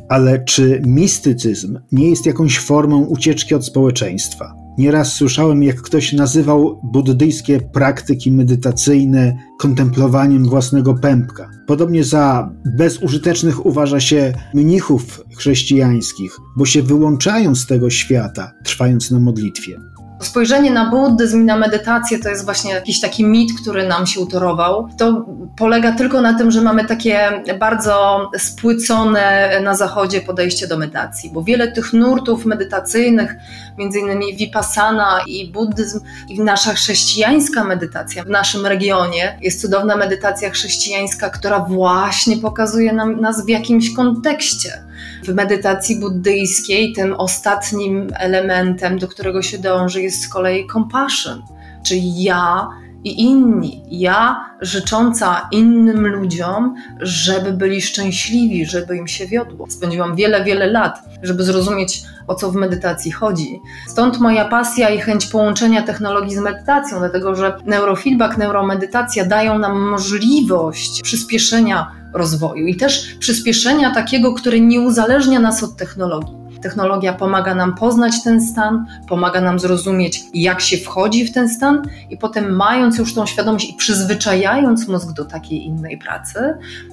Ale czy mistycyzm nie jest jakąś formą ucieczki od społeczeństwa? Nieraz słyszałem, jak ktoś nazywał buddyjskie praktyki medytacyjne kontemplowaniem własnego pępka. Podobnie za bezużytecznych uważa się mnichów chrześcijańskich, bo się wyłączają z tego świata, trwając na modlitwie. Spojrzenie na buddyzm i na medytację to jest właśnie jakiś taki mit, który nam się utorował. To polega tylko na tym, że mamy takie bardzo spłycone na zachodzie podejście do medytacji, bo wiele tych nurtów medytacyjnych, między innymi vipassana i buddyzm i nasza chrześcijańska medytacja w naszym regionie jest cudowna medytacja chrześcijańska, która właśnie pokazuje nam nas w jakimś kontekście. W medytacji buddyjskiej tym ostatnim elementem, do którego się dąży, jest z kolei compassion, czyli ja i inni. Ja życząca innym ludziom, żeby byli szczęśliwi, żeby im się wiodło. Spędziłam wiele, wiele lat, żeby zrozumieć, o co w medytacji chodzi. Stąd moja pasja i chęć połączenia technologii z medytacją, dlatego że neurofeedback, neuromedytacja dają nam możliwość przyspieszenia rozwoju i też przyspieszenia takiego, który nie uzależnia nas od technologii. Technologia pomaga nam poznać ten stan, pomaga nam zrozumieć, jak się wchodzi w ten stan, i potem, mając już tą świadomość i przyzwyczajając mózg do takiej innej pracy,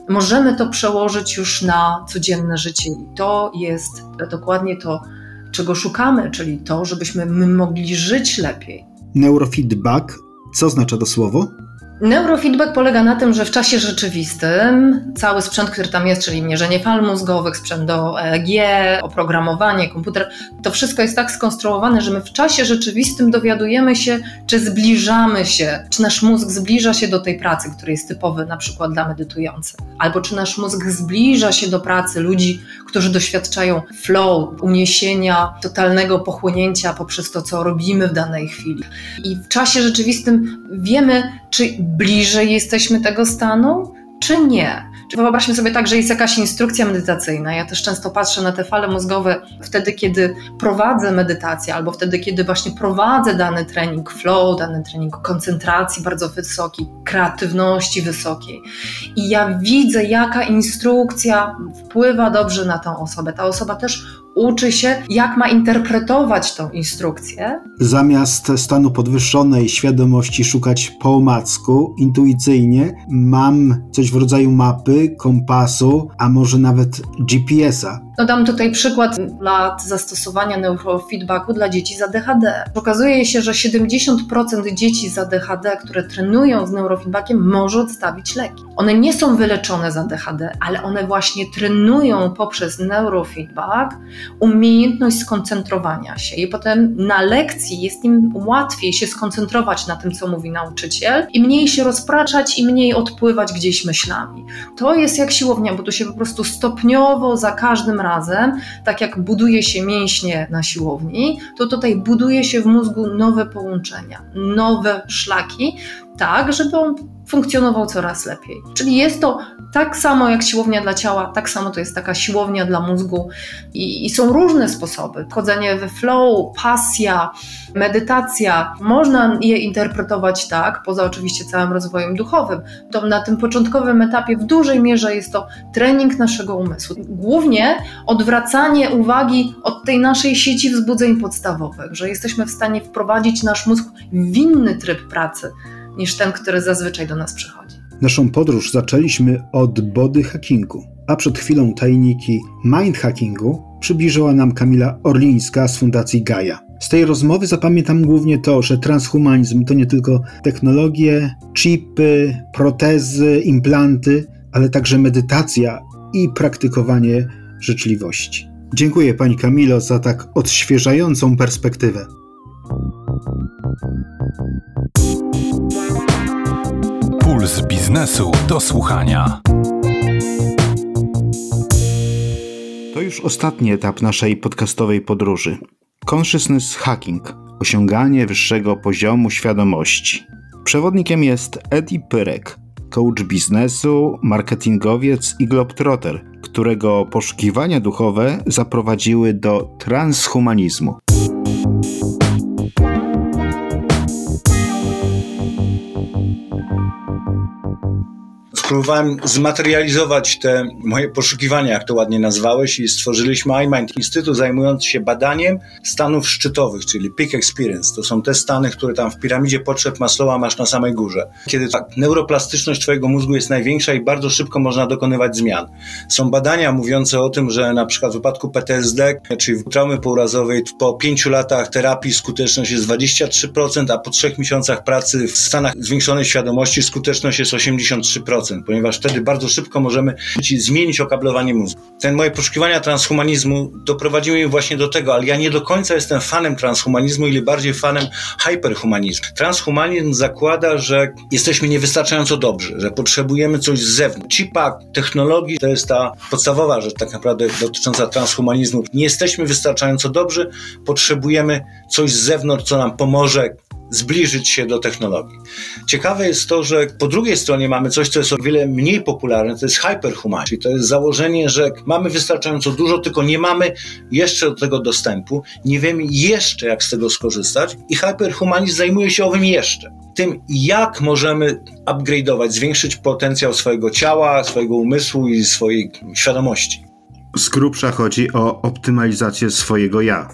możemy to przełożyć już na codzienne życie. I to jest dokładnie to, czego szukamy, czyli to, żebyśmy my mogli żyć lepiej. Neurofeedback, co oznacza to słowo? Neurofeedback polega na tym, że w czasie rzeczywistym cały sprzęt, który tam jest, czyli mierzenie fal mózgowych, sprzęt do EEG, oprogramowanie, komputer, to wszystko jest tak skonstruowane, że my w czasie rzeczywistym dowiadujemy się, czy zbliżamy się, czy nasz mózg zbliża się do tej pracy, który jest typowy na przykład dla medytujących, albo czy nasz mózg zbliża się do pracy ludzi, którzy doświadczają flow, uniesienia, totalnego pochłonięcia poprzez to, co robimy w danej chwili. I w czasie rzeczywistym wiemy, czy bliżej jesteśmy tego stanu, czy nie. Wyobraźmy sobie tak, że jest jakaś instrukcja medytacyjna. Ja też często patrzę na te fale mózgowe wtedy, kiedy prowadzę medytację, albo wtedy, kiedy właśnie prowadzę dany trening flow, dany trening koncentracji bardzo wysokiej, kreatywności wysokiej. I ja widzę, jaka instrukcja wpływa dobrze na tą osobę. Ta osoba też uczy się, jak ma interpretować tą instrukcję. Zamiast stanu podwyższonej świadomości szukać po omacku, intuicyjnie, mam coś w rodzaju mapy, kompasu, a może nawet GPS-a. No dam tutaj przykład lat zastosowania neurofeedbacku dla dzieci z ADHD. Okazuje się, że 70% dzieci z ADHD, które trenują z neurofeedbackiem, może odstawić leki. One nie są wyleczone z ADHD, ale one właśnie trenują poprzez neurofeedback umiejętność skoncentrowania się i potem na lekcji jest im łatwiej się skoncentrować na tym, co mówi nauczyciel i mniej się rozpraczać i mniej odpływać gdzieś myślami. To jest jak siłownia, bo tu się po prostu stopniowo za każdym razem, tak jak buduje się mięśnie na siłowni, to tutaj buduje się w mózgu nowe połączenia, nowe szlaki, tak, żeby on funkcjonował coraz lepiej. Czyli jest to tak samo jak siłownia dla ciała, tak samo to jest taka siłownia dla mózgu i, i są różne sposoby. Wchodzenie we flow, pasja, medytacja. Można je interpretować tak, poza oczywiście całym rozwojem duchowym. To na tym początkowym etapie w dużej mierze jest to trening naszego umysłu. Głównie odwracanie uwagi od tej naszej sieci wzbudzeń podstawowych, że jesteśmy w stanie wprowadzić nasz mózg w inny tryb pracy niż ten, który zazwyczaj do nas przychodzi. Naszą podróż zaczęliśmy od body hackingu, a przed chwilą tajniki mind hackingu przybliżyła nam Kamila Orlińska z Fundacji Gaia. Z tej rozmowy zapamiętam głównie to, że transhumanizm to nie tylko technologie, chipy, protezy, implanty, ale także medytacja i praktykowanie życzliwości. Dziękuję Pani Kamilo za tak odświeżającą perspektywę. Puls biznesu do słuchania. To już ostatni etap naszej podcastowej podróży. Consciousness Hacking osiąganie wyższego poziomu świadomości. Przewodnikiem jest Eddie Pyrek, coach biznesu, marketingowiec i globetrotter, którego poszukiwania duchowe zaprowadziły do transhumanizmu. Próbowałem zmaterializować te moje poszukiwania, jak to ładnie nazwałeś, i stworzyliśmy iMind, instytut zajmujący się badaniem stanów szczytowych, czyli peak experience. To są te stany, które tam w piramidzie potrzeb Maslowa masz na samej górze. Kiedy ta neuroplastyczność twojego mózgu jest największa i bardzo szybko można dokonywać zmian. Są badania mówiące o tym, że na przykład w wypadku PTSD, czyli traumy pourazowej, po pięciu latach terapii skuteczność jest 23%, a po trzech miesiącach pracy w stanach zwiększonej świadomości skuteczność jest 83%, ponieważ wtedy bardzo szybko możemy zmienić okablowanie mózgu. Ten moje poszukiwania transhumanizmu doprowadziły mnie właśnie do tego, ale ja nie do końca jestem fanem transhumanizmu, ile bardziej fanem hyperhumanizmu. Transhumanizm zakłada, że jesteśmy niewystarczająco dobrzy, że potrzebujemy coś z zewnątrz. Chipa technologii to jest ta podstawowa rzecz tak naprawdę dotycząca transhumanizmu. Nie jesteśmy wystarczająco dobrzy, potrzebujemy coś z zewnątrz, co nam pomoże zbliżyć się do technologii. Ciekawe jest to, że po drugiej stronie mamy coś, co jest o wiele mniej popularne, to jest hyperhumanizm, czyli to jest założenie, że mamy wystarczająco dużo, tylko nie mamy jeszcze do tego dostępu, nie wiemy jeszcze jak z tego skorzystać i hyperhumanizm zajmuje się owym jeszcze. Tym, jak możemy upgrade'ować, zwiększyć potencjał swojego ciała, swojego umysłu i swojej świadomości. Z grubsza chodzi o optymalizację swojego ja.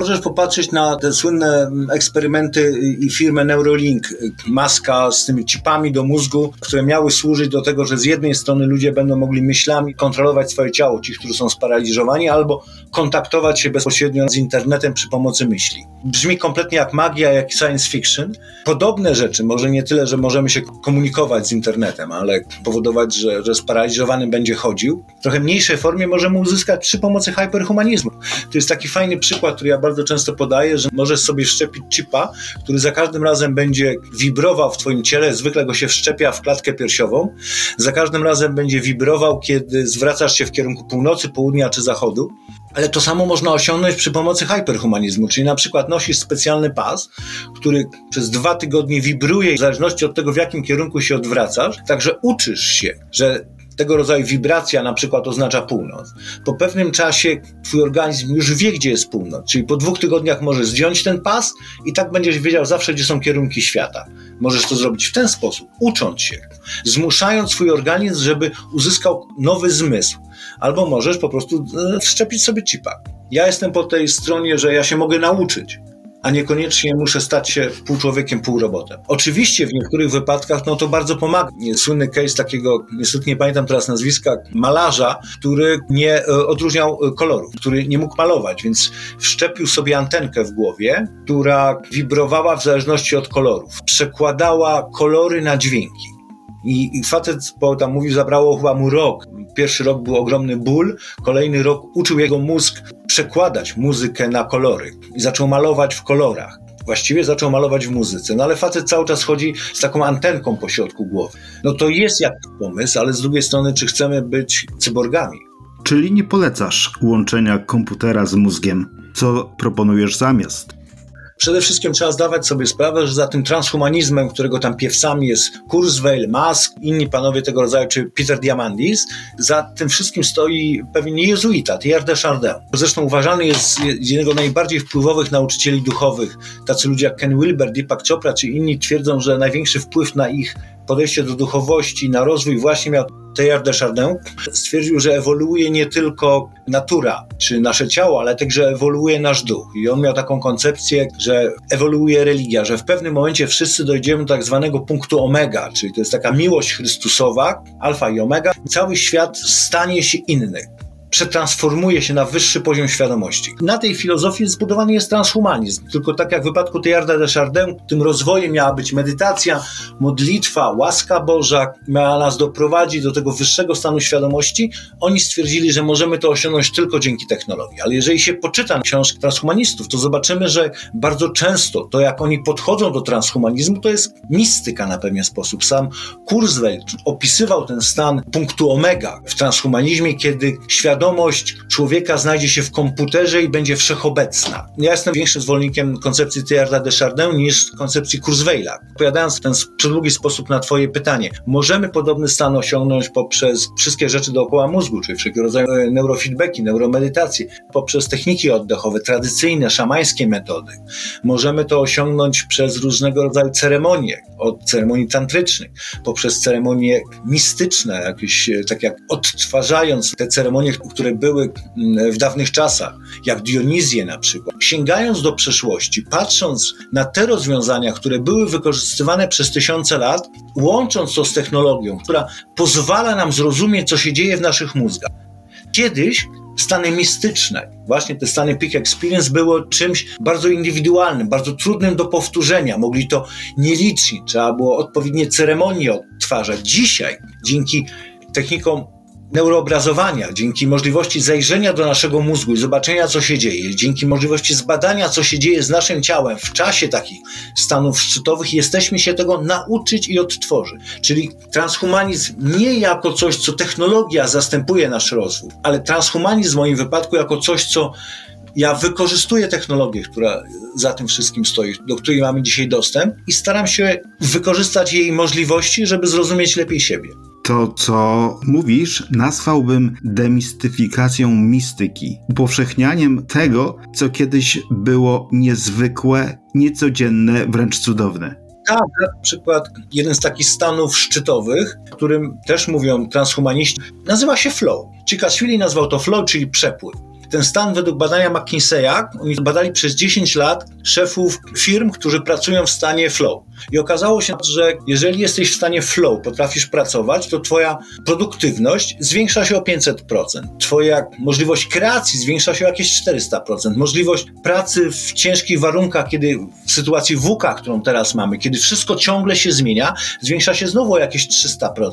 Możesz popatrzeć na te słynne eksperymenty i firmę Neurolink, maska z tymi chipami do mózgu, które miały służyć do tego, że z jednej strony ludzie będą mogli myślami kontrolować swoje ciało, ci, którzy są sparaliżowani, albo kontaktować się bezpośrednio z internetem przy pomocy myśli. Brzmi kompletnie jak magia, jak science fiction. Podobne rzeczy, może nie tyle, że możemy się komunikować z internetem, ale powodować, że, że sparaliżowany będzie chodził. W trochę mniejszej formie możemy uzyskać przy pomocy hyperhumanizmu. To jest taki fajny przykład, który ja bardzo często podaję, że możesz sobie wszczepić chipa, który za każdym razem będzie wibrował w twoim ciele, zwykle go się wszczepia w klatkę piersiową, za każdym razem będzie wibrował, kiedy zwracasz się w kierunku północy, południa czy zachodu. Ale to samo można osiągnąć przy pomocy hyperhumanizmu, czyli na przykład nosisz specjalny pas, który przez dwa tygodnie wibruje w zależności od tego, w jakim kierunku się odwracasz, także uczysz się, że tego rodzaju wibracja na przykład oznacza północ. Po pewnym czasie twój organizm już wie, gdzie jest północ, czyli po dwóch tygodniach możesz zdjąć ten pas i tak będziesz wiedział zawsze, gdzie są kierunki świata. Możesz to zrobić w ten sposób, ucząc się, zmuszając swój organizm, żeby uzyskał nowy zmysł. Albo możesz po prostu e, wszczepić sobie chipa. Ja jestem po tej stronie, że ja się mogę nauczyć a niekoniecznie muszę stać się pół człowiekiem, pół robotem. Oczywiście w niektórych wypadkach no to bardzo pomaga. Słynny case takiego, niestety nie pamiętam teraz nazwiska, malarza, który nie e, odróżniał e, kolorów, który nie mógł malować, więc wszczepił sobie antenkę w głowie, która wibrowała w zależności od kolorów. Przekładała kolory na dźwięki. I, I facet, bo tam mówił, zabrało chyba mu rok. Pierwszy rok był ogromny ból, kolejny rok uczył jego mózg przekładać muzykę na kolory i zaczął malować w kolorach. Właściwie zaczął malować w muzyce, no ale facet cały czas chodzi z taką antenką po środku głowy. No to jest jakiś pomysł, ale z drugiej strony, czy chcemy być cyborgami? Czyli nie polecasz łączenia komputera z mózgiem. Co proponujesz zamiast? Przede wszystkim trzeba zdawać sobie sprawę, że za tym transhumanizmem, którego tam piewcami jest Kurzweil, Musk, inni panowie tego rodzaju, czy Peter Diamandis, za tym wszystkim stoi pewien jezuita, Thierry de Chardin. Zresztą uważany jest z jednego z najbardziej wpływowych nauczycieli duchowych. Tacy ludzie jak Ken Wilber, Deepak Chopra, czy inni twierdzą, że największy wpływ na ich podejście do duchowości, na rozwój właśnie miał Teilhard de Chardin. Stwierdził, że ewoluuje nie tylko natura, czy nasze ciało, ale także ewoluuje nasz duch. I on miał taką koncepcję, że ewoluuje religia, że w pewnym momencie wszyscy dojdziemy do tak zwanego punktu omega, czyli to jest taka miłość chrystusowa, alfa i omega. Cały świat stanie się inny przetransformuje się na wyższy poziom świadomości. Na tej filozofii zbudowany jest transhumanizm. Tylko tak jak w wypadku Teilharda de Chardin, tym rozwojem miała być medytacja, modlitwa, łaska Boża, miała nas doprowadzić do tego wyższego stanu świadomości. Oni stwierdzili, że możemy to osiągnąć tylko dzięki technologii. Ale jeżeli się poczyta książki transhumanistów, to zobaczymy, że bardzo często to, jak oni podchodzą do transhumanizmu, to jest mistyka na pewien sposób. Sam Kurzweil opisywał ten stan punktu omega w transhumanizmie, kiedy świat świadomość człowieka znajdzie się w komputerze i będzie wszechobecna. Ja jestem większym zwolennikiem koncepcji Teilharda de Chardin niż koncepcji Kurzweila. Odpowiadając w ten przedługi sposób na twoje pytanie, możemy podobny stan osiągnąć poprzez wszystkie rzeczy dookoła mózgu, czyli wszelkiego rodzaju neurofeedbacki, neuromedytacje, poprzez techniki oddechowe, tradycyjne, szamańskie metody. Możemy to osiągnąć przez różnego rodzaju ceremonie, od ceremonii tantrycznych, poprzez ceremonie mistyczne, jakieś tak jak odtwarzając te ceremonie, które były mm, w dawnych czasach, jak Dionizję na przykład, sięgając do przeszłości, patrząc na te rozwiązania, które były wykorzystywane przez tysiące lat, łącząc to z technologią, która pozwala nam zrozumieć, co się dzieje w naszych mózgach. Kiedyś stany mistyczne, właśnie te stany peak experience było czymś bardzo indywidualnym, bardzo trudnym do powtórzenia. Mogli to nieliczni, trzeba było odpowiednie ceremonie odtwarzać. Dzisiaj, dzięki technikom neuroobrazowania, dzięki możliwości zajrzenia do naszego mózgu i zobaczenia, co się dzieje, dzięki możliwości zbadania, co się dzieje z naszym ciałem w czasie takich stanów szczytowych, jesteśmy się tego nauczyć i odtworzyć. Czyli transhumanizm nie jako coś, co technologia zastępuje nasz rozwój, ale transhumanizm w moim wypadku jako coś, co ja wykorzystuję technologię, która za tym wszystkim stoi, do której mamy dzisiaj dostęp i staram się wykorzystać jej możliwości, żeby zrozumieć lepiej siebie. To, co mówisz, nazwałbym demistyfikacją mistyki, upowszechnianiem tego, co kiedyś było niezwykłe, niecodzienne, wręcz cudowne. Tak, na przykład jeden z takich stanów szczytowych, o którym też mówią transhumaniści, nazywa się flow. Cikaswili nazwał to flow, czyli przepływ. Ten stan według badania McKinsey'a, oni badali przez 10 lat szefów firm, którzy pracują w stanie flow. I okazało się, że jeżeli jesteś w stanie flow, potrafisz pracować, to twoja produktywność zwiększa się o 500%. Twoja możliwość kreacji zwiększa się o jakieś 400%. Możliwość pracy w ciężkich warunkach, kiedy w sytuacji WK, którą teraz mamy, kiedy wszystko ciągle się zmienia, zwiększa się znowu o jakieś 300%.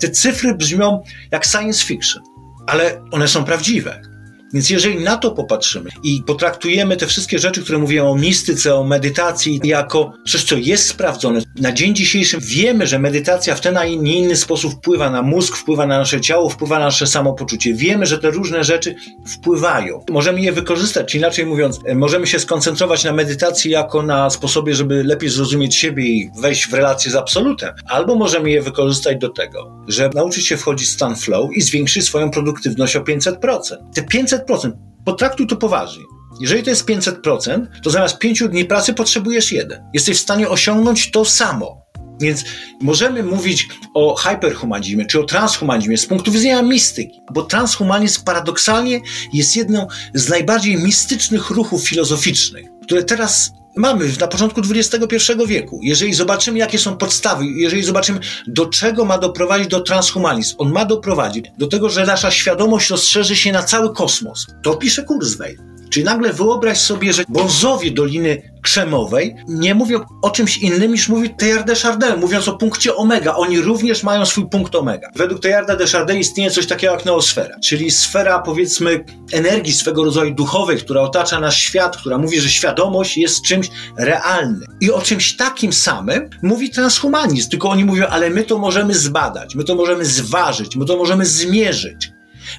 Te cyfry brzmią jak science fiction, ale one są prawdziwe. Więc jeżeli na to popatrzymy i potraktujemy te wszystkie rzeczy, które mówią o mistyce, o medytacji, jako coś, co jest sprawdzone, na dzień dzisiejszy wiemy, że medytacja w ten, a nie inny sposób wpływa na mózg, wpływa na nasze ciało, wpływa na nasze samopoczucie. Wiemy, że te różne rzeczy wpływają. Możemy je wykorzystać, inaczej mówiąc, e, możemy się skoncentrować na medytacji jako na sposobie, żeby lepiej zrozumieć siebie i wejść w relację z absolutem. Albo możemy je wykorzystać do tego, żeby nauczyć się wchodzić w stan flow i zwiększyć swoją produktywność o 500%. Te 500 500%. Potraktuj to poważnie. Jeżeli to jest 500%, to zamiast 5 dni pracy potrzebujesz jeden. Jesteś w stanie osiągnąć to samo. Więc możemy mówić o hyperhumanizmie czy o transhumanizmie z punktu widzenia mistyki, bo transhumanizm paradoksalnie jest jedną z najbardziej mistycznych ruchów filozoficznych, które teraz mamy na początku XXI wieku. Jeżeli zobaczymy, jakie są podstawy, jeżeli zobaczymy, do czego ma doprowadzić do transhumanizm, on ma doprowadzić do tego, że nasza świadomość rozszerzy się na cały kosmos. To pisze Kurzweil. Czyli nagle wyobraź sobie, że bonzowie Doliny Krzemowej nie mówią o czymś innym niż mówi Teilhard de Chardin, mówiąc o punkcie omega. Oni również mają swój punkt omega. Według Teilharda de Chardin istnieje coś takiego jak neosfera, czyli sfera powiedzmy energii swego rodzaju duchowej, która otacza nasz świat, która mówi, że świadomość jest czymś realnym. I o czymś takim samym mówi transhumanizm, tylko oni mówią, ale my to możemy zbadać, my to możemy zważyć, my to możemy zmierzyć.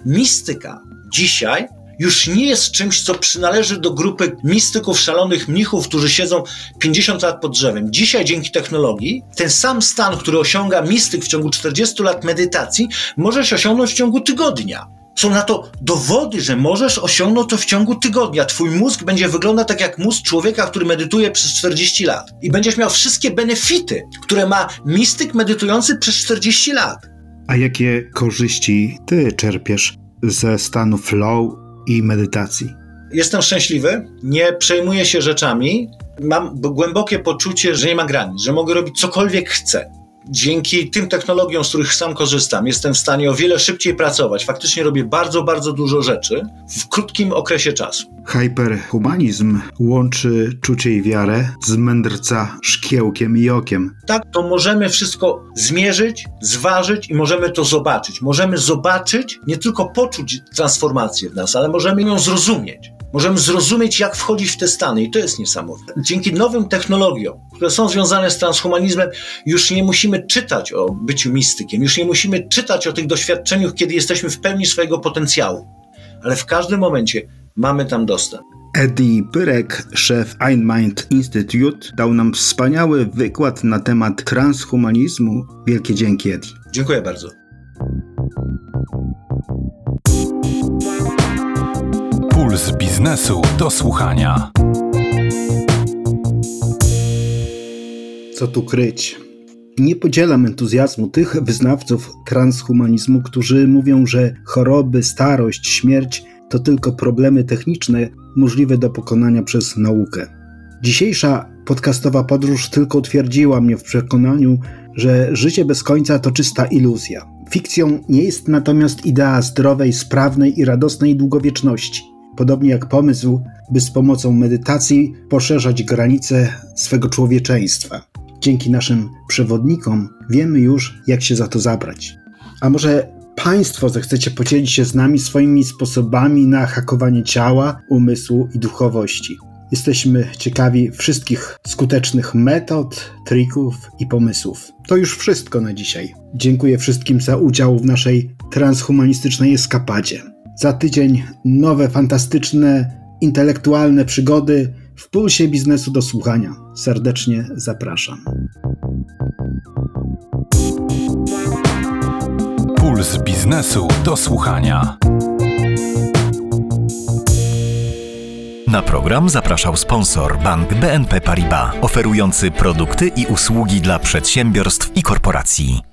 Mistyka dzisiaj już nie jest czymś, co przynależy do grupy mistyków, szalonych mnichów, którzy siedzą 50 lat pod drzewem. Dzisiaj dzięki technologii ten sam stan, który osiąga mistyk w ciągu 40 lat medytacji, możesz osiągnąć w ciągu tygodnia. Są na to dowody, że możesz osiągnąć to w ciągu tygodnia. Twój mózg będzie wyglądał tak jak mózg człowieka, który medytuje przez 40 lat. I będziesz miał wszystkie benefity, które ma mistyk medytujący przez 40 lat. A jakie korzyści ty czerpiesz ze stanu flow i medytacji. Jestem szczęśliwy, nie przejmuję się rzeczami, mam głębokie poczucie, że nie ma granic, że mogę robić cokolwiek chcę dzięki tym technologiom, z których sam korzystam, jestem w stanie o wiele szybciej pracować. Faktycznie robię bardzo, bardzo dużo rzeczy w krótkim okresie czasu. Hyperhumanizm łączy czucie i wiarę z mędrca szkiełkiem i okiem. Tak, to możemy wszystko zmierzyć, zważyć i możemy to zobaczyć. Możemy zobaczyć, nie tylko poczuć transformację w nas, ale możemy ją zrozumieć. Możemy zrozumieć, jak wchodzić w te stany i to jest niesamowite. Dzięki nowym technologiom, które są związane z transhumanizmem, już nie musimy czytać o byciu mistykiem, już nie musimy czytać o tych doświadczeniach, kiedy jesteśmy w pełni swojego potencjału. ale w każdym momencie mamy tam dostęp. Eddie Pyrek, szef Einmind Institute, dał nam wspaniały wykład na temat transhumanizmu. Wielkie dzięki, Eddie. Dziękuję bardzo. Puls biznesu do słuchania. Co tu kryć? Nie podzielam entuzjazmu tych wyznawców transhumanizmu, którzy mówią, że choroby, starość, śmierć to tylko problemy techniczne możliwe do pokonania przez naukę. Dzisiejsza podcastowa podróż tylko utwierdziła mnie w przekonaniu, że życie bez końca to czysta iluzja. Fikcją nie jest natomiast idea zdrowej, sprawnej i radosnej długowieczności. Podobnie jak pomysł, by z pomocą medytacji poszerzać granice swego człowieczeństwa. Dzięki naszym przewodnikom wiemy już, jak się za to zabrać. A może Państwo zechcecie podzielić się z nami swoimi sposobami na hakowanie ciała, umysłu i duchowości. Jesteśmy ciekawi wszystkich skutecznych metod, trików i pomysłów. To już wszystko na dzisiaj. Dziękuję wszystkim za udział w naszej transhumanistycznej eskapadzie. Za tydzień nowe, fantastyczne, intelektualne przygody w pulsie biznesu do słuchania. Serdecznie zapraszam. Puls biznesu do słuchania. Na program zapraszał sponsor bank BNP Paribas, oferujący produkty i usługi dla przedsiębiorstw i korporacji.